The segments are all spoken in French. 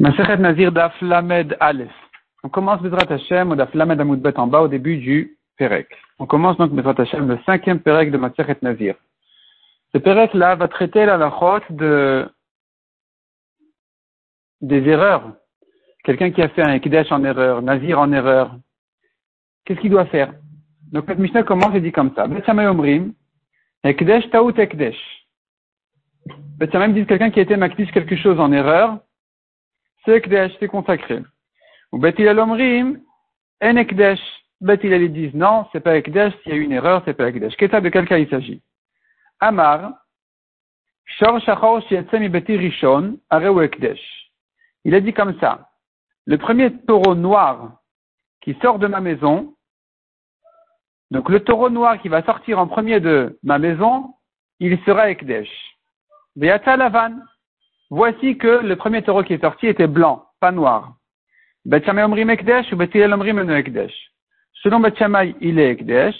Nazir Daf Lamed Aleph. On commence Bezrat Hashem Daf Lamed Amoudbet en bas au début du Perek. On commence donc Bezrat Hashem le cinquième Perek de Masechet Nazir. Ce Perek là va traiter la lachot de des erreurs. Quelqu'un qui a fait un Ekdesh en erreur, Nazir en erreur. Qu'est-ce qu'il doit faire? Donc le Mishnah commence et dit comme ça. Bet Omrim, Ekdesh Taout Ekdesh. Bet dit quelqu'un qui a été makdish quelque chose en erreur, c'est Ekdesh, c'est consacré. Ou Betil Omrim, En Ekdesh. Betil ils disent non, c'est pas Ekdesh, s'il y a eu une erreur, c'est pas Ekdesh. Qu'est-ce de quel cas il s'agit? Amar, Shor Shachor Shietzemi Beti Rishon, Areu Ekdesh. Il a dit comme ça. Le premier taureau noir qui sort de ma maison, donc le taureau noir qui va sortir en premier de ma maison, il sera Ekdesh. Beata Lavan. Voici que le premier taureau qui est sorti était blanc, pas noir. Omrim ou Betilel Omrim. Selon Betchamay, il est Ekdesh,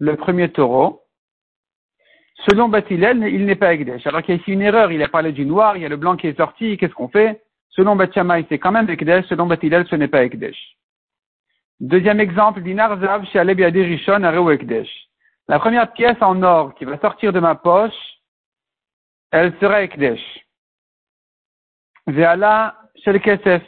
le premier taureau. Selon Betilel, il n'est pas Ekdesh. Alors qu'il y a ici une erreur, il a parlé du noir, il y a le blanc qui est sorti, qu'est-ce qu'on fait? Selon Betchamay, c'est quand même Ekdesh, selon Betilel, ce n'est pas Ekdesh. Deuxième exemple, Dinar Zav Yadir Rishon Areu Ekdesh. La première pièce en or qui va sortir de ma poche, elle sera Ekdesh. Veala Shel Kesef.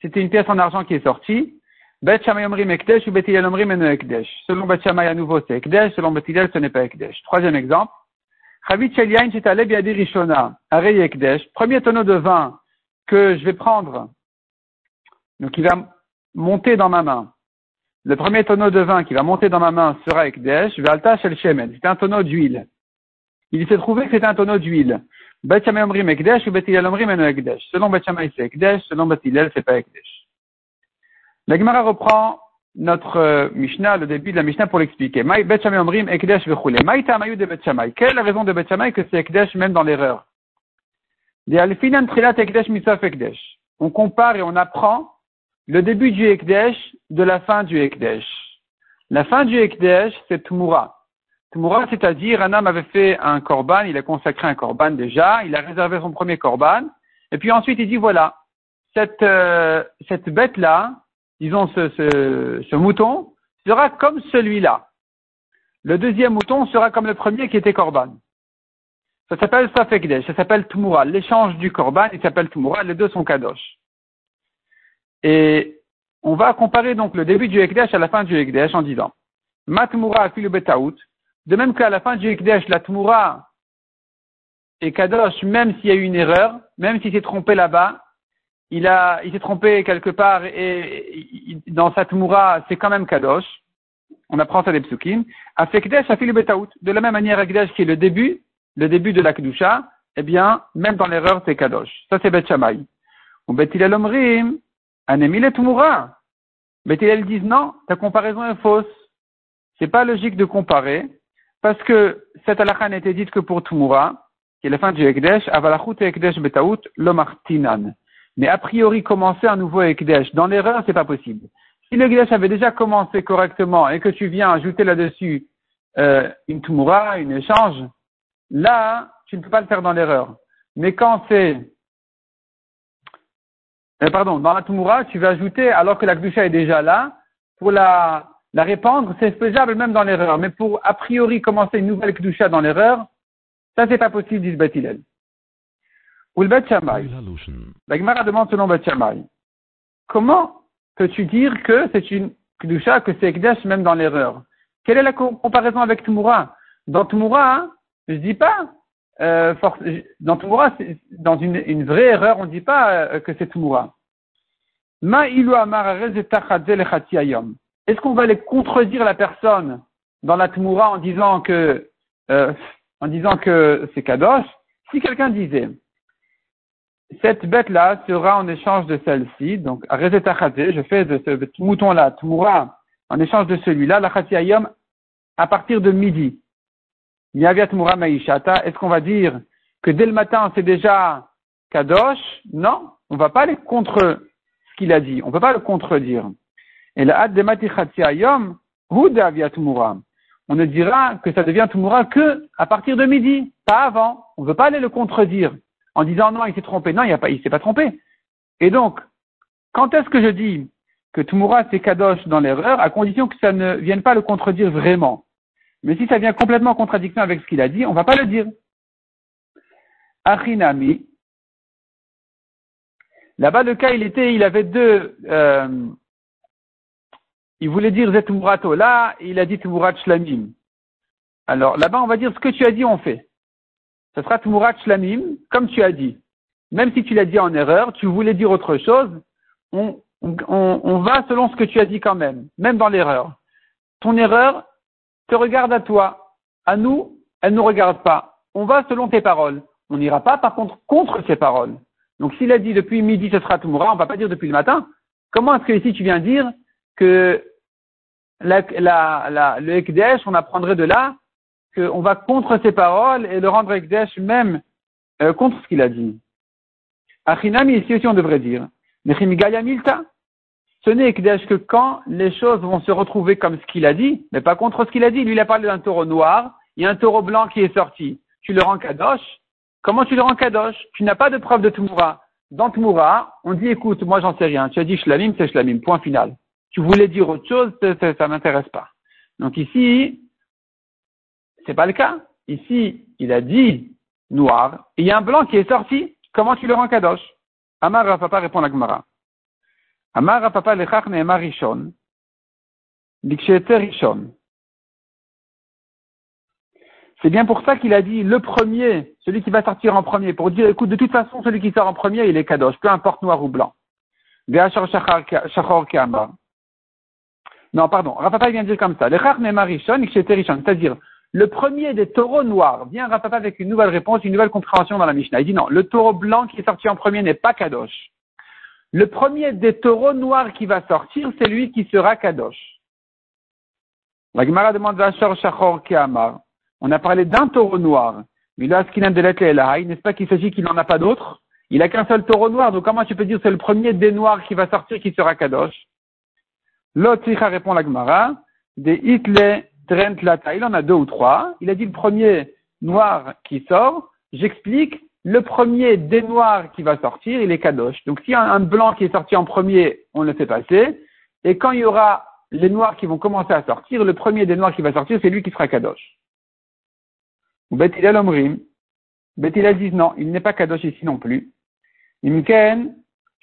C'était une pièce en argent qui est sortie. Bet Shammai Ekdesh ou Omrim Eno Ekdesh. Selon Bet Shammai à nouveau c'est Ekdesh, selon Betilel ce n'est pas Ekdesh. Troisième exemple. Chavit Shel Yain Shetaleb Yadi Rishona. Arei Ekdesh. Premier tonneau de vin que je vais prendre. Donc il va monter dans ma main. Le premier tonneau de vin qui va monter dans ma main sera Ekdesh. Vealta Shel Shemen. C'est un tonneau d'huile. Il s'est trouvé que c'était un tonneau d'huile. Bet Shammai Omrim Ekdesh ou Betilel Omrim Eno Ekdesh. Selon Bet Shammai c'est Ekdesh, selon Betilel c'est pas Ekdesh. La Gemara reprend notre Mishnah, le début de la Mishnah pour l'expliquer. Maï Bet Shammai Omrim Ekdesh vechule. Maï Tamayu de Bet Shammai. Quelle est la raison de Bet Shammai que c'est Ekdesh même dans l'erreur? Alfinan Trilat Ekdesh Misaf Ekdesh. On compare et on apprend le début du Ekdesh de la fin du Ekdesh. La fin du Ekdesh, c'est Tumura. Tumura, c'est-à-dire un homme avait fait un korban, il a consacré un korban déjà, il a réservé son premier korban, et puis ensuite il dit voilà, cette, euh, cette bête-là, disons ce, ce, ce mouton, sera comme celui-là. Le deuxième mouton sera comme le premier qui était korban. Ça s'appelle Safekdesh, ça s'appelle Tumura. L'échange du korban, il s'appelle Tumura, les deux sont Kadosh. Et on va comparer donc le début du Ekdesh à la fin du Ekdesh en disant Matmura afilu betaout, de même qu'à la fin du Ekdesh, la Tmoura est Kadosh, même s'il y a eu une erreur, même s'il s'est trompé là-bas, il a, il s'est trompé quelque part et, dans sa Tmoura, c'est quand même Kadosh. On apprend ça des psukim. A Ekdesh, a Betaout. De la même manière, Ekdesh qui est le début, le début de la Kedusha, eh bien, même dans l'erreur, c'est Kadosh. Ça, c'est Bet Shammai. Ou Bet Omrim, Anemi le Tmoura. Disent non, ta comparaison est fausse. C'est pas logique de comparer. Parce que cette halakha été dite que pour Tumura, qui est la fin du Ekdesh, avalachut Ekdesh betaout lomartinan. Mais a priori, commencer un nouveau Ekdesh, dans l'erreur, c'est pas possible. Si l'Ekdesh avait déjà commencé correctement et que tu viens ajouter là-dessus euh, une Tumura, une échange, là, tu ne peux pas le faire dans l'erreur. Mais quand c'est euh, pardon, dans la Tumura, tu vas ajouter, alors que la Kdusha est déjà là, pour la, la répandre, c'est faisable même dans l'erreur. Mais pour, a priori, commencer une nouvelle Kedusha dans l'erreur, ça, c'est pas possible, dit Batilel. Ou le. La Gemara demande selon Bet Shammai. Comment peux-tu dire que c'est une Kedusha, que c'est Ekdesh même dans l'erreur? Quelle est la comparaison avec Tumura? Dans Tumura, je dis pas, euh, force, dans Tumura, dans une, vraie erreur, on ne dit pas euh, que c'est Tumura. Ma. Est-ce qu'on va aller contredire la personne dans la Tmoura en disant que, euh, en disant que c'est Kadosh? Si quelqu'un disait, cette bête-là sera en échange de celle-ci, donc je fais de ce mouton-là, Tmoura, en échange de celui-là, la Ayom, à partir de midi. Est-ce qu'on va dire que dès le matin c'est déjà Kadosh? Non, on ne va pas aller contre ce qu'il a dit, on ne peut pas le contredire. Et la Tumura. On ne dira que ça devient Tumura que à partir de midi, pas avant. On ne veut pas aller le contredire en disant non, il s'est trompé. Non, il ne s'est pas trompé. Et donc, quand est-ce que je dis que Tumura c'est Kadosh dans l'erreur, à condition que ça ne vienne pas le contredire vraiment. Mais si ça vient complètement en contradiction avec ce qu'il a dit, on ne va pas le dire. Achinami. Là-bas, le cas, il était, il avait deux, euh, il voulait dire Zetmurato là, il a dit Tumurat Shlamim. Alors, là-bas, on va dire ce que tu as dit, on fait. Ce sera Tumurat Shlamim, comme tu as dit. Même si tu l'as dit en erreur, tu voulais dire autre chose, on, va selon ce que tu as dit quand même, même dans l'erreur. Ton erreur te regarde à toi. À nous, elle ne nous regarde pas. On va selon tes paroles. On n'ira pas, par contre, contre ses paroles. Donc, s'il a dit depuis midi, ce sera Tumura, on ne va pas dire depuis le matin. Comment est-ce que ici tu viens dire que la, le Ekdesh, on apprendrait de là qu'on va contre ses paroles et le rendre Ekdesh même euh, contre ce qu'il a dit. Achinami, ici aussi on devrait dire. Milta. Ce n'est que quand les choses vont se retrouver comme ce qu'il a dit, mais pas contre ce qu'il a dit. Lui, il a parlé d'un taureau noir, il y a un taureau blanc qui est sorti. Tu le rends kadosh. Comment tu le rends kadosh? Tu n'as pas de preuve de Tumura. Dans Tumura, on dit, écoute, moi j'en sais rien. Tu as dit shlamim, c'est shlamim. Point final. Tu voulais dire autre chose, ça, ça, m'intéresse pas. Donc ici, c'est pas le cas. Ici, il a dit noir, il y a un blanc qui est sorti. Comment tu le rends kadosh? Amar Papa répond à Gemara. Amar Papa lechach ne'emar rishon, rishon. C'est bien pour ça qu'il a dit le premier, celui qui va sortir en premier, pour dire, écoute, de toute façon, celui qui sort en premier, il est kadosh, peu importe noir ou blanc. Non, pardon, Rapapa vient dire comme ça. C'est-à-dire, le premier des taureaux noirs, vient Rapapa avec une nouvelle réponse, une nouvelle compréhension dans la Mishnah. Il dit non, le taureau blanc qui est sorti en premier n'est pas kadosh. Le premier des taureaux noirs qui va sortir, c'est lui qui sera Kadosh. La Gemara demande Shachor. On a parlé d'un taureau noir. Mais là, ce qu'il a de l'être n'est-ce pas qu'il s'agit qu'il n'en a pas d'autre Il n'a qu'un seul taureau noir, donc comment tu peux dire c'est le premier des noirs qui va sortir qui sera Kadosh? L'autre répond la Gemara, des Hitle Trent Lata. Il en a deux ou trois. Il a dit le premier noir qui sort. J'explique le premier des noirs qui va sortir, il est kadosh. Donc s'il y a un blanc qui est sorti en premier, on le fait passer. Et quand il y aura les noirs qui vont commencer à sortir, le premier des noirs qui va sortir, c'est lui qui sera kadosh. Betilal Omrim. Betilal dit non, il n'est pas kadosh ici non plus. Imken,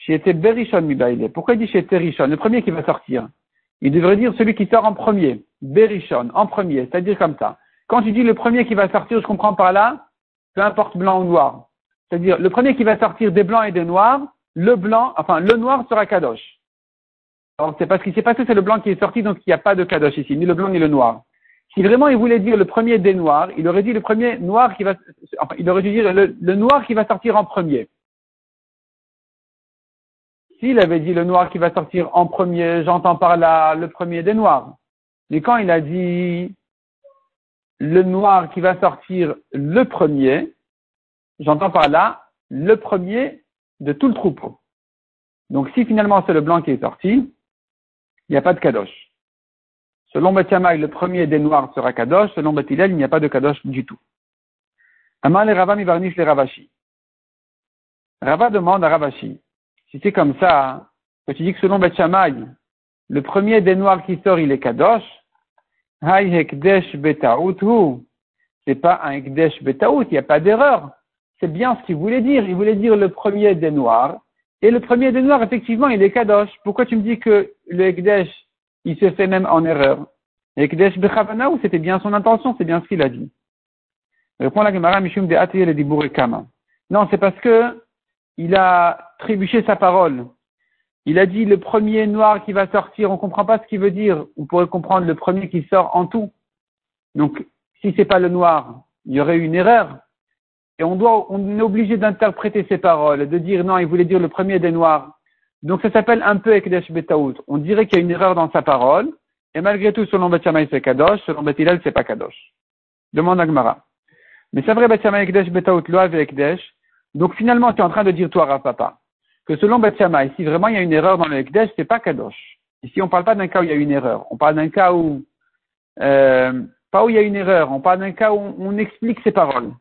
était Berishon Mibaile. Pourquoi il dit chez Rishon Le premier qui va sortir. Il devrait dire celui qui sort en premier. Berishon, en premier. C'est-à-dire comme ça. Quand tu dis le premier qui va sortir, je comprends par là, peu importe blanc ou noir. C'est-à-dire, le premier qui va sortir des blancs et des noirs, le blanc, enfin, le noir sera kadosh. Alors, c'est parce qu'il s'est passé, c'est le blanc qui est sorti, donc il n'y a pas de kadosh ici, ni le blanc ni le noir. Si vraiment il voulait dire le premier des noirs, il aurait dit le premier noir qui va, enfin, il aurait dû dire le noir qui va sortir en premier. S'il avait dit le noir qui va sortir en premier, j'entends par là le premier des noirs. Mais quand il a dit le noir qui va sortir le premier, J'entends par là le premier de tout le troupeau. Donc si finalement c'est le blanc qui est sorti, il n'y a pas de kadosh. Selon Batiamai, le premier des noirs sera kadosh. Selon Batilel, il n'y a pas de kadosh du tout. Amal et Rava varnish les Ravashi. Rava demande à Ravashi, si c'est comme ça, que tu dis que selon Batiamai, le premier des noirs qui sort, il est kadosh, Hay hekdesh betaout c'est pas un hekdesh betaout, il n'y a pas d'erreur c'est bien ce qu'il voulait dire. Il voulait dire le premier des noirs. Et le premier des noirs, effectivement, il est Kadosh. Pourquoi tu me dis que le Ekdesh, il se fait même en erreur? Ekdesh Bechavana, ou c'était bien son intention, c'est bien ce qu'il a dit. Répond la Gemara Mishum de le Kama. Non, c'est parce que il a trébuché sa parole. Il a dit le premier noir qui va sortir, on ne comprend pas ce qu'il veut dire. On pourrait comprendre le premier qui sort en tout. Donc, si c'est pas le noir, il y aurait une erreur. Et on doit, on est obligé d'interpréter ces paroles, de dire non, il voulait dire le premier des noirs. Donc ça s'appelle un peu Ekdesh Betaout. On dirait qu'il y a une erreur dans sa parole, et malgré tout, selon Betchamay, c'est Kadosh, selon Betilel, c'est pas Kadosh. Demande Agmara. Mais c'est vrai, Betchamay Ekdesh Betaout, Loav Ekdesh. Donc finalement, tu es en train de dire, toi, Rav Papa, que selon Betchamay, si vraiment il y a une erreur dans le Ekdesh, c'est pas Kadosh. Ici, on parle pas d'un cas où il y a une erreur. On parle d'un cas où, euh, pas où il y a une erreur. On parle d'un cas où on explique ses paroles.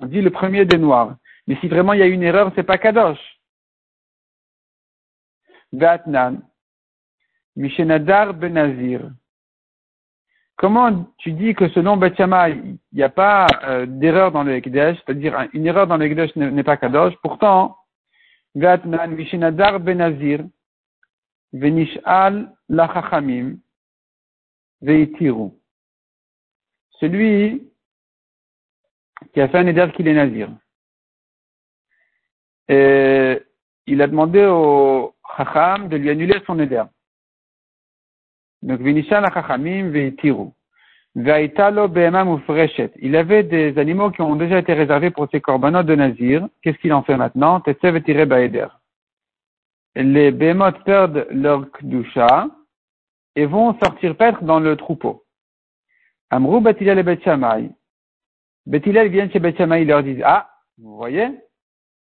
On dit le premier des noirs. Mais si vraiment il y a une erreur, c'est pas Kadosh. Vatnan, Mishenadar Benazir. Comment tu dis que selon Bethshama, il n'y a pas euh, d'erreur dans le Ekdesh, c'est-à-dire une erreur dans le Ekdesh n'est pas Kadosh, pourtant, Vatnan, Mishenadar Benazir, Venishal Lachachamim, Veitiru. Celui qui a fait un éder qu'il est nazir. Et il a demandé au Chacham de lui annuler son éder. Donc, Vinishal Chachamim veitiru. Veitalo. Il avait des animaux qui ont déjà été réservés pour ses corbanotes de nazir. Qu'est-ce qu'il en fait maintenant? Tetsev et baeder. Les behemoths perdent leur kdusha et vont sortir paître dans le troupeau. Amrou Batilal et Betchamay. Betilal vient chez Betchamay, ils leur disent, ah, vous voyez,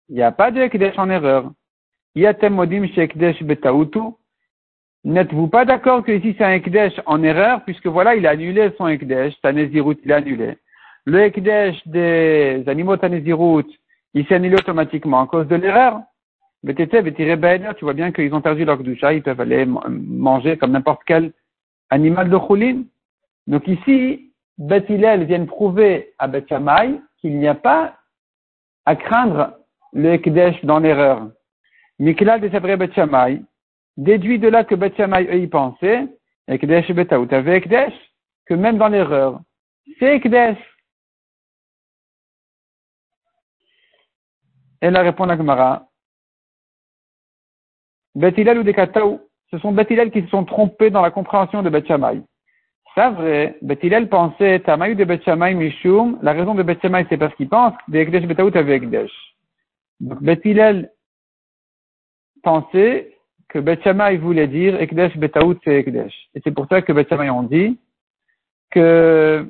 il n'y a pas de Ekdesh en erreur. Yatem modim chez Ekdesh betautu. N'êtes-vous pas d'accord que ici c'est un Ekdesh en erreur, puisque voilà, il a annulé son Ekdesh, Tanezirut, il a annulé. Le Ekdesh des animaux Tanezirut, il s'est annulé automatiquement à cause de l'erreur. Tu vois bien qu'ils ont perdu leur Kdusha, ils peuvent aller manger comme n'importe quel animal de Choulin. Donc ici, Bet vient prouver à Bet qu'il n'y a pas à craindre le Ekdesh dans l'erreur. Miklal de Sabre Bet déduit de là que Bet eux y pensaient, Ekdesh et Betaout avec Ekdesh, que même dans l'erreur, c'est Ekdesh. Et la répond à Gemara, Bet ou Dekataou, ce sont Bet qui se sont trompés dans la compréhension de Bet c'est vrai, Bethilel pensait, de Betchamay Mishum, la raison de Betchamay c'est parce qu'il pense de Ekdesh Betaout avec Ekdesh. Donc pensait que Betchamay voulait dire Ekdesh Betaout c'est Ekdesh. Et c'est pour ça que Betchamay ont dit que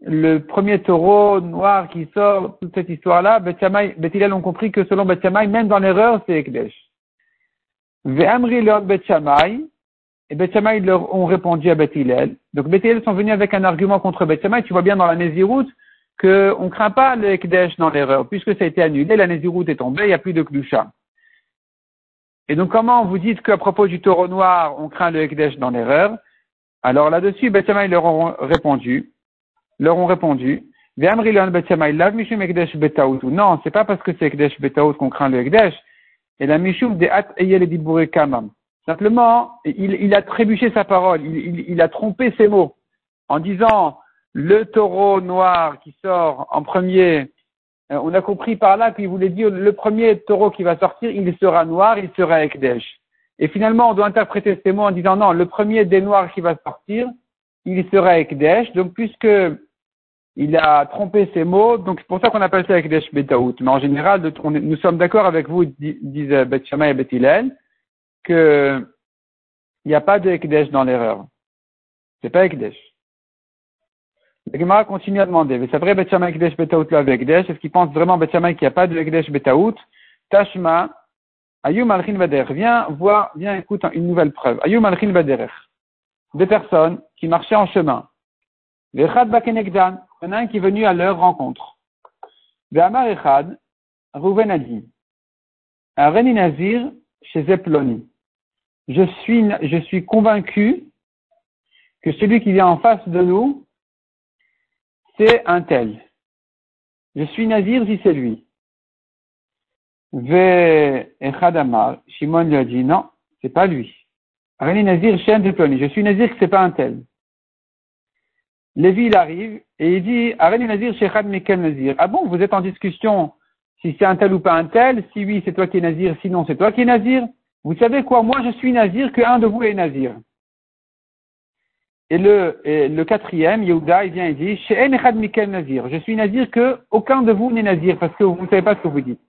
le premier taureau noir qui sort, toute cette histoire-là, Bethilel ont compris que selon Betchamay, même dans l'erreur, c'est Ekdesh. Ve'amri Lord Betchamay, et ils leur ont répondu à Beth Donc Beth sont venus avec un argument contre Beth Tu vois bien dans la Néziroute qu'on ne craint pas le Ekdesh dans l'erreur. Puisque ça a été annulé, la Néziroute est tombée, il n'y a plus de Klusha. Et donc comment vous dites qu'à propos du taureau noir, on craint le Ekdesh dans l'erreur? Alors là-dessus, Beth ils leur ont répondu, leur ont répondu, non, c'est pas parce que c'est Ekdesh Betaout qu'on craint le Ekdesh. Et la Mishum de At Kamam. Simplement, il, a trébuché sa parole, il, a trompé ses mots en disant le taureau noir qui sort en premier. Euh, on a compris par là qu'il voulait dire le premier taureau qui va sortir, il sera noir, il sera Ekdesh. Et finalement, on doit interpréter ces mots en disant non, le premier des noirs qui va sortir, il sera Ekdesh. Donc, puisque il a trompé ses mots, donc c'est pour ça qu'on appelle ça Ekdesh Betaout. Mais en général, nous sommes d'accord avec vous, disent Bet et Bet qu'il n'y a pas de Ekdesh dans l'erreur. C'est pas Ekdesh. La Gemara continue à demander, mais c'est vrai Betchamay Ekdesh Betaout avec Ekdesh, est-ce qu'il pense vraiment Betchamay qu'il n'y a pas de Ekdesh Betaout Tashma, Ayum Alchin Bader, viens voir, viens écoute une nouvelle preuve. Ayum Alchin Bader, deux personnes qui marchaient en chemin. Vechad Bakenekdan, il y en a un qui est venu à leur rencontre. Ve'amar Echad, Rouven a dit, un Reni Nazir chez Zeploni je suis, je suis convaincu que celui qui vient en face de nous, c'est un tel. Je suis nazir si c'est lui. Ve Echadamar, Shimon lui a dit non, c'est pas lui. Reni Nazir, Je suis nazir que c'est pas un tel. Lévi, il arrive et il dit, Areni Nazir, Shechad Mekel Nazir? Ah bon, vous êtes en discussion si c'est un tel ou pas un tel, si oui, c'est toi qui es nazir, sinon c'est toi qui es nazir. Vous savez quoi? Moi, je suis nazir, qu'un de vous est nazir. Et le, le quatrième, Yehuda, il vient et dit, Nazir. Je suis nazir que aucun de vous n'est nazir, parce que vous ne savez pas ce que vous dites.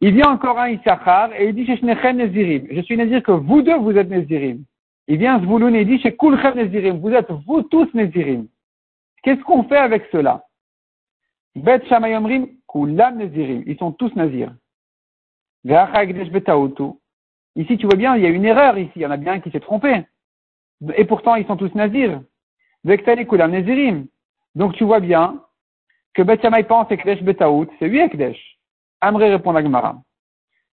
Il vient encore un Issachar, et il dit, Nazirim. Je suis nazir que vous deux, vous êtes nazirim. Il vient Zvouloun et il dit, Chez Kulchem Nazirim. Vous êtes vous tous nazirim. Qu'est-ce qu'on fait avec cela? Bet Shamayomrim, Kulam Nazirim. Ils sont tous nazirs. Ici, tu vois bien, il y a une erreur ici. Il y en a bien un qui s'est trompé. Et pourtant, ils sont tous nazirs. Donc, tu vois bien que Bet pense Ekdesh Betaout, c'est lui Ekdesh. Amré répond à Gemara.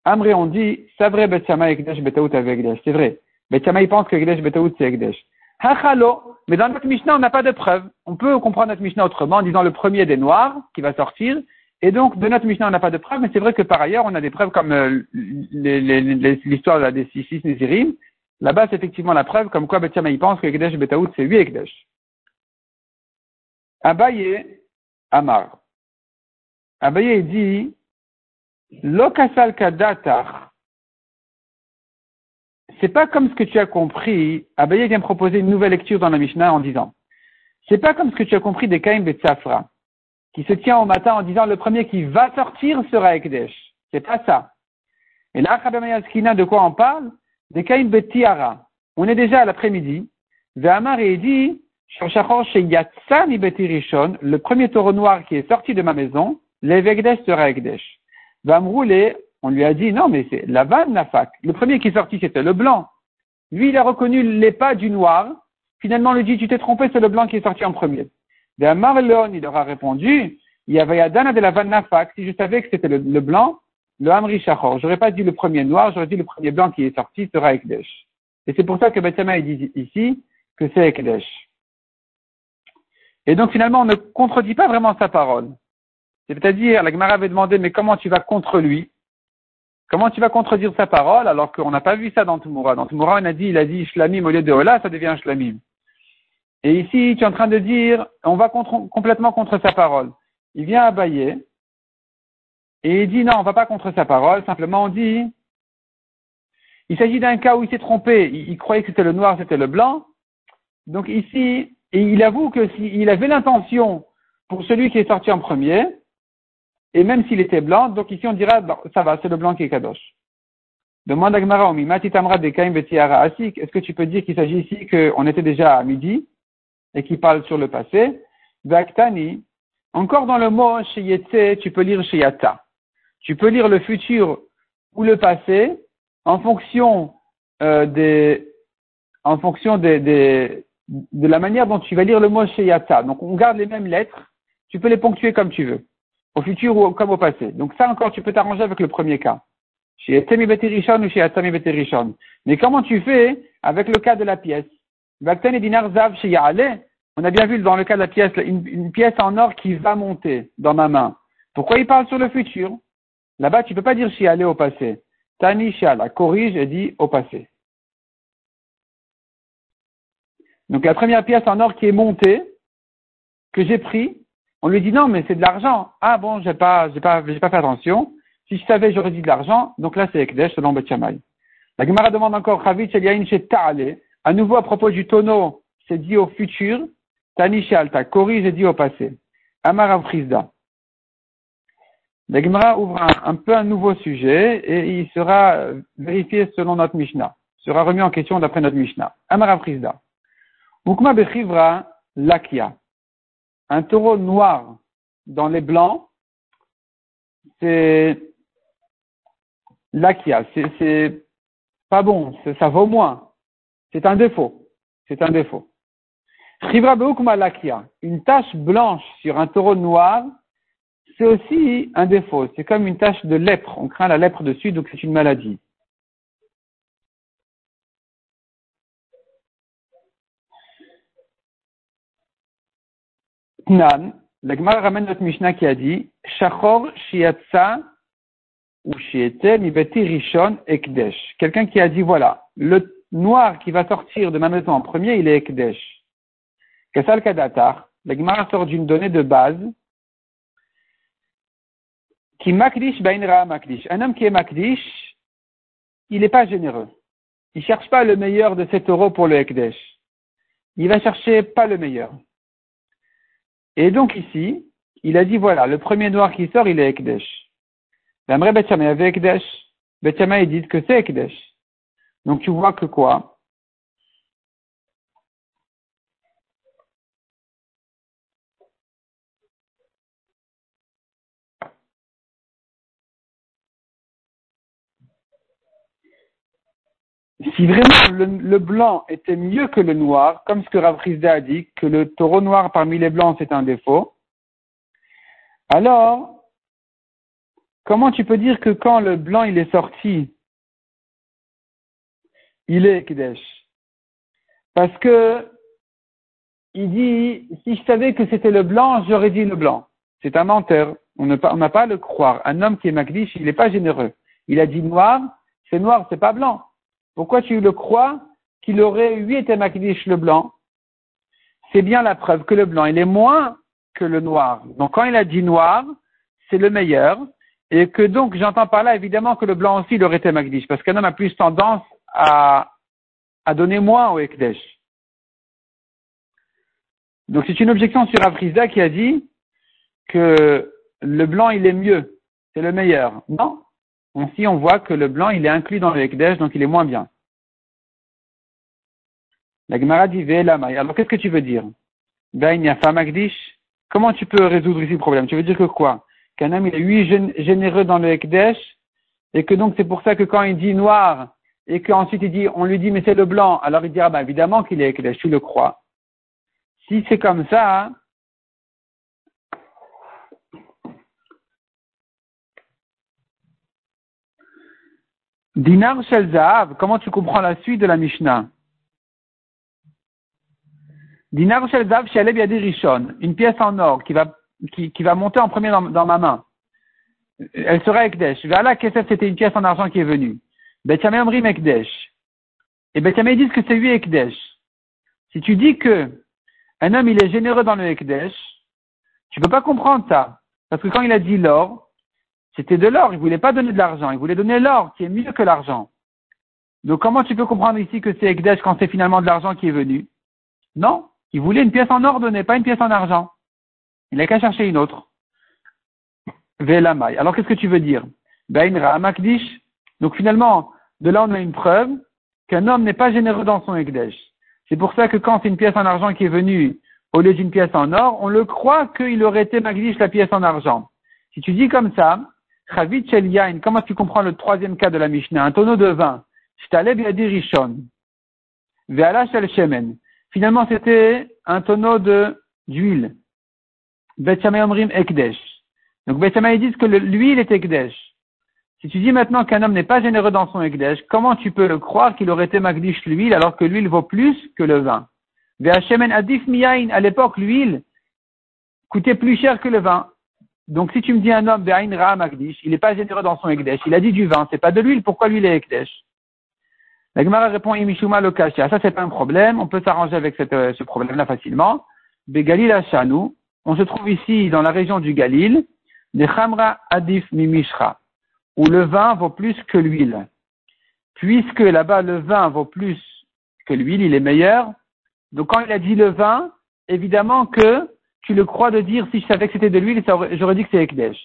Amré, on dit, c'est vrai, Bet Shammai Ekdesh Betaout Ekdesh. C'est vrai. Bet Shammai pense que Ekdesh Betaout c'est Ekdesh. Hachalo, mais dans notre Mishnah, on n'a pas de preuve. On peut comprendre notre Mishnah autrement en disant le premier des noirs qui va sortir. Et donc, de notre Mishnah, on n'a pas de preuve, mais c'est vrai que par ailleurs, on a des preuves comme euh, l'histoire des six Nézirim. Là-bas, c'est effectivement la preuve comme quoi Bet Shammai pense que Ekdesh Betaout c'est lui Ekdesh. Abaye Amar. Abaye dit, Lokasal Kadatar. C'est pas comme ce que tu as compris. Abaye vient proposer une nouvelle lecture dans la Mishnah en disant, c'est pas comme ce que tu as compris des Kaim Betsafra, qui se tient au matin en disant le premier qui va sortir sera Ekdesh. C'est pas ça. Et là, Skina, de quoi on parle? Betiara. On est déjà à l'après-midi. Ve'amar et dit, le premier taureau noir qui est sorti de ma maison, l'Evegdesh sera Ekdesh. rouler, on lui a dit, non, mais c'est la vanne, Nafak. Le premier qui est sorti, c'était le blanc. Lui, il a reconnu les pas du noir. Finalement, on lui dit, tu t'es trompé, c'est le blanc qui est sorti en premier. Vamar il leur a répondu, il y avait Dana de la vanne Nafak. Si je savais que c'était le, blanc, le Hamri Shachor. J'aurais pas dit le premier noir, j'aurais dit le premier blanc qui est sorti sera Ekdesh. Et c'est pour ça que Bethama dit ici que c'est Ekdesh. Et donc finalement, on ne contredit pas vraiment sa parole. C'est-à-dire, la Gemara avait demandé, mais comment tu vas contre lui? Comment tu vas contredire sa parole alors qu'on n'a pas vu ça dans Tumura Dans Tumura, on a dit, il a dit Shlamim au lieu de Ola, ça devient Shlamim. Et ici, tu es en train de dire, on va complètement contre sa parole. Il vient à Bayer, et il dit non, on va pas contre sa parole, simplement on dit, il s'agit d'un cas où il s'est trompé, il croyait que c'était le noir, c'était le blanc. Donc ici, et il avoue que s'il avait l'intention pour celui qui est sorti en premier, et même s'il était blanc, donc ici on dira, ça va, c'est le blanc qui est kadosh. Demande à Gmara, est-ce que tu peux dire qu'il s'agit ici qu'on était déjà à midi et qu'il parle sur le passé? Vaktani, encore dans le mot Sheyetse, tu peux lire Sheyata. Tu peux lire le futur ou le passé en fonction euh, des, en fonction des, des, de la manière dont tu vas lire le mot Sheyata. Donc on garde les mêmes lettres, tu peux les ponctuer comme tu veux, au futur ou comme au passé. Donc ça encore, tu peux t'arranger avec le premier cas. Chez Beterishon ou chez Atami Beterishon. Mais comment tu fais avec le cas de la pièce? Et chez On a bien vu dans le cas de la pièce, une, pièce en or qui va monter dans ma main. Pourquoi il parle sur le futur? Là-bas, tu peux pas dire Shiale au passé. Tani Shiala corrige et dit au passé. Donc la première pièce en or qui est montée, que j'ai pris, on lui dit non, mais c'est de l'argent. Ah bon, j'ai pas, j'ai pas, j'ai pas fait attention. Si je savais, j'aurais dit de l'argent. Donc là, c'est Ekdesh selon Betchamay. La Gemara demande encore, Chavit chez Ta'ale. À nouveau, à propos du tonneau, c'est dit au futur. Tani Alta, corrige et dit au passé. Amar Frisda. La Gemara ouvre un, peu un nouveau sujet et il sera vérifié selon notre Mishnah. Sera remis en question d'après notre Mishnah. Amar Frisda. Ukma Bechivra Lakia. Un taureau noir dans les blancs, c'est Lakia. C'est pas bon, ça vaut moins. C'est un défaut. C'est un défaut. Chivra Beukma Lakia. Une tache blanche sur un taureau noir, c'est aussi un défaut. C'est comme une tache de lèpre. On craint la lèpre dessus, donc c'est une maladie. Nan, la Gemara ramène notre Mishnah qui a dit Shachor Shiatsa ou Shiete Mibeti Rishon Ekdesh. Quelqu'un qui a dit voilà, le noir qui va sortir de ma maison en premier, il est Ekdesh. Kasal Kadatar, la Gemara sort d'une donnée de base qui Bainra. Un homme qui est Makdish, il n'est pas généreux. Il cherche pas le meilleur de 7 euros pour le Ekdesh. Il va chercher pas le meilleur. Et donc ici, il a dit voilà, le premier noir qui sort, il est Ekdesh. L'Amré Betchamay avait Ekdesh. Betchamay, dit que c'est Ekdesh. Donc tu vois que quoi? Si vraiment le, blanc était mieux que le noir, comme ce que Rav a dit, que le taureau noir parmi les blancs c'est un défaut, alors comment tu peux dire que quand le blanc il est sorti, il est Ekdesh Parce que il dit, si je savais que c'était le blanc, j'aurais dit le blanc. C'est un menteur. On n'a pas, pas le croire. Un homme qui est Magdish, il n'est pas généreux. Il a dit noir, c'est noir, c'est pas blanc. Pourquoi tu le crois qu'il aurait, lui, été Magdish le blanc? C'est bien la preuve que le blanc, il est moins que le noir. Donc quand il a dit noir, c'est le meilleur. Et que donc, j'entends par là, évidemment, que le blanc aussi, il aurait été Magdish. Parce qu'un homme a plus tendance à, à donner moins au Ekdesh. Donc c'est une objection sur Afrizda qui a dit que le blanc il est mieux, c'est le meilleur. Non? Ainsi on voit que le blanc il est inclus dans le Ekdesh, donc il est moins bien. La Gemara dit Alors qu'est-ce que tu veux dire? Ben Magdish. Comment tu peux résoudre ici le problème? Tu veux dire que quoi? Qu'un homme il est huit généreux dans le Ekdesh et que donc c'est pour ça que quand il dit noir et qu'ensuite il dit, on lui dit mais c'est le blanc, alors il dit ah ben évidemment qu'il est Ekdesh, tu le crois. Si c'est comme ça, Dinar Shel comment tu comprends la suite de la Mishnah? Dinar Shel Zahav Shaleb Yadi Rishon, une pièce en or qui va, qui, va monter en premier dans, ma main. Elle sera Ekdesh. Voilà, qu'est-ce c'était une pièce en argent qui est venue. Betchamé Omri Ekdesh. Et Betchamé disent que c'est lui Ekdesh. Si tu dis que un homme, il est généreux dans le Ekdesh, tu peux pas comprendre ça. Parce que quand il a dit l'or, c'était de l'or. Il voulait pas donner de l'argent. Il voulait donner l'or, qui est mieux que l'argent. Donc, comment tu peux comprendre ici que c'est Ekdesh quand c'est finalement de l'argent qui est venu? Non. Il voulait une pièce en or donnée, pas une pièce en argent. Il n'a qu'à chercher une autre. Velamai. Alors, qu'est-ce que tu veux dire? Ben. Donc, finalement, de là, on a une preuve qu'un homme n'est pas généreux dans son Ekdesh. C'est pour ça que quand c'est une pièce en argent qui est venue au lieu d'une pièce en or, on le croit qu'il aurait été magnifique la pièce en argent. Si tu dis comme ça, Chavit Shel comment tu comprends le troisième cas de la Mishnah? Un tonneau de vin. Shtaleb Yadi Rishon. Ve'ala Shemen. Finalement, c'était un tonneau de d'huile. Ekdesh. Donc Bet dit que l'huile est Ekdesh. Si tu dis maintenant qu'un homme n'est pas généreux dans son Ekdesh, comment tu peux le croire qu'il aurait été Magdish l'huile alors que l'huile vaut plus que le vin? Adif Miyain, à l'époque, l'huile coûtait plus cher que le vin. Donc si tu me dis un homme il n'est pas généreux dans son Ekdesh, il a dit du vin, c'est pas de l'huile, pourquoi l'huile est Ekdesh? La Gemara répond Imishuma Lokasha, ça c'est pas un problème, on peut s'arranger avec euh, ce problème-là facilement. Begalil Ashanu, on se trouve ici dans la région du Galil, de Chamra Adif Mimishra où le vin vaut plus que l'huile. Puisque là-bas le vin vaut plus que l'huile, il est meilleur. Donc quand il a dit le vin, évidemment que tu le crois de dire si je savais que c'était de l'huile, j'aurais dit que c'est Ekdesh.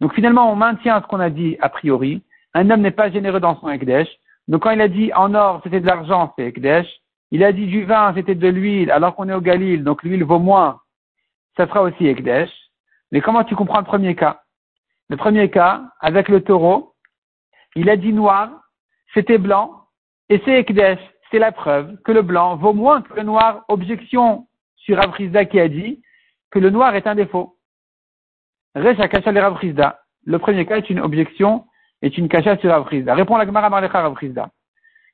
Donc finalement on maintient ce qu'on a dit a priori. Un homme n'est pas généreux dans son Ekdesh. Donc quand il a dit en or c'était de l'argent, c'est Ekdesh. Il a dit du vin, c'était de l'huile, alors qu'on est au Galil, donc l'huile vaut moins, ça sera aussi Ekdesh. Mais comment tu comprends le premier cas? Le premier cas, avec le taureau, il a dit noir, c'était blanc, et c'est Ekdesh, c'est la preuve que le blanc vaut moins que le noir. Objection sur Avrizda qui a dit que le noir est un défaut. Le premier cas est une objection, est une cacha sur Avrizda. Répond la Gemara Marlecha Avrizda.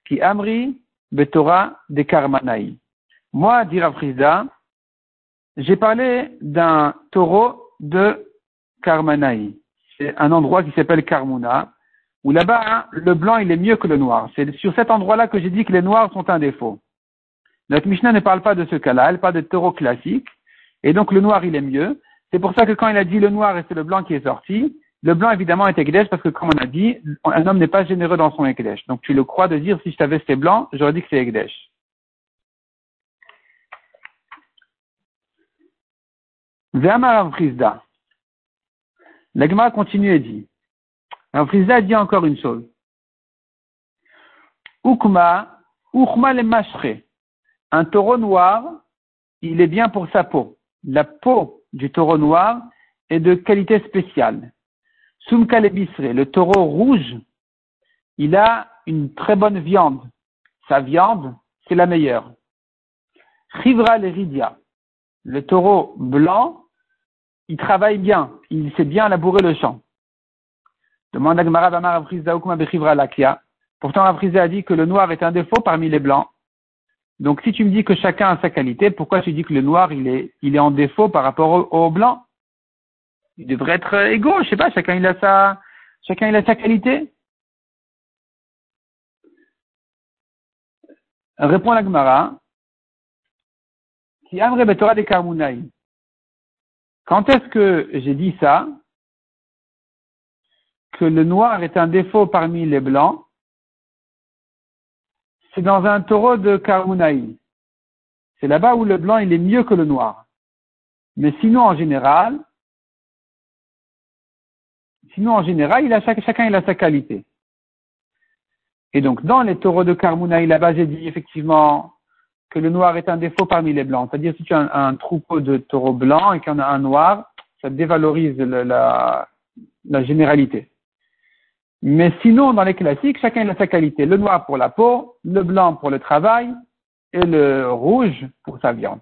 Qui amri betora de karmanaï. Moi, dit Avrizda, j'ai parlé d'un taureau de Karmanaï c'est un endroit qui s'appelle Carmuna, où là-bas, le blanc, il est mieux que le noir. C'est sur cet endroit-là que j'ai dit que les noirs sont un défaut. Notre Mishnah ne parle pas de ce cas-là, elle parle de taureau classique, et donc le noir, il est mieux. C'est pour ça que quand il a dit le noir et c'est le blanc qui est sorti, le blanc, évidemment, est Ekdesh, parce que comme on a dit, un homme n'est pas généreux dans son Ekdesh. Donc tu le crois de dire, si je t'avais c'était blanc, j'aurais dit que c'est Ekdesh. Ve'amar L'agma continue et dit, alors Frisa dit encore une chose. Ukma, ukma le mashre. Un taureau noir, il est bien pour sa peau. La peau du taureau noir est de qualité spéciale. Sumka le taureau rouge, il a une très bonne viande. Sa viande, c'est la meilleure. Chivra le le taureau blanc, il travaille bien, il sait bien labourer le champ. Demande à Gemara. Pourtant, Avriza a dit que le noir est un défaut parmi les blancs. Donc, si tu me dis que chacun a sa qualité, pourquoi tu dis que le noir, il est, il est en défaut par rapport au, blanc? Il devrait être égaux, je sais pas, chacun il a sa, chacun il a sa qualité? Répond la Gemara. Qui Amre Betorah de Quand est-ce que j'ai dit ça? Que le noir est un défaut parmi les blancs c'est dans un taureau de Karunaï. C'est là-bas où le blanc il est mieux que le noir. Mais sinon en général, sinon en général, chacun il a sa qualité. Et donc dans les taureaux de Karmunaï, là-bas j'ai dit effectivement que le noir est un défaut parmi les blancs. C'est-à-dire si tu as un, troupeau de taureaux blancs et qu'il y en a un noir, ça dévalorise la généralité. Mais sinon, dans les classiques, chacun a sa qualité. Le noir pour la peau, le blanc pour le travail et le rouge pour sa viande.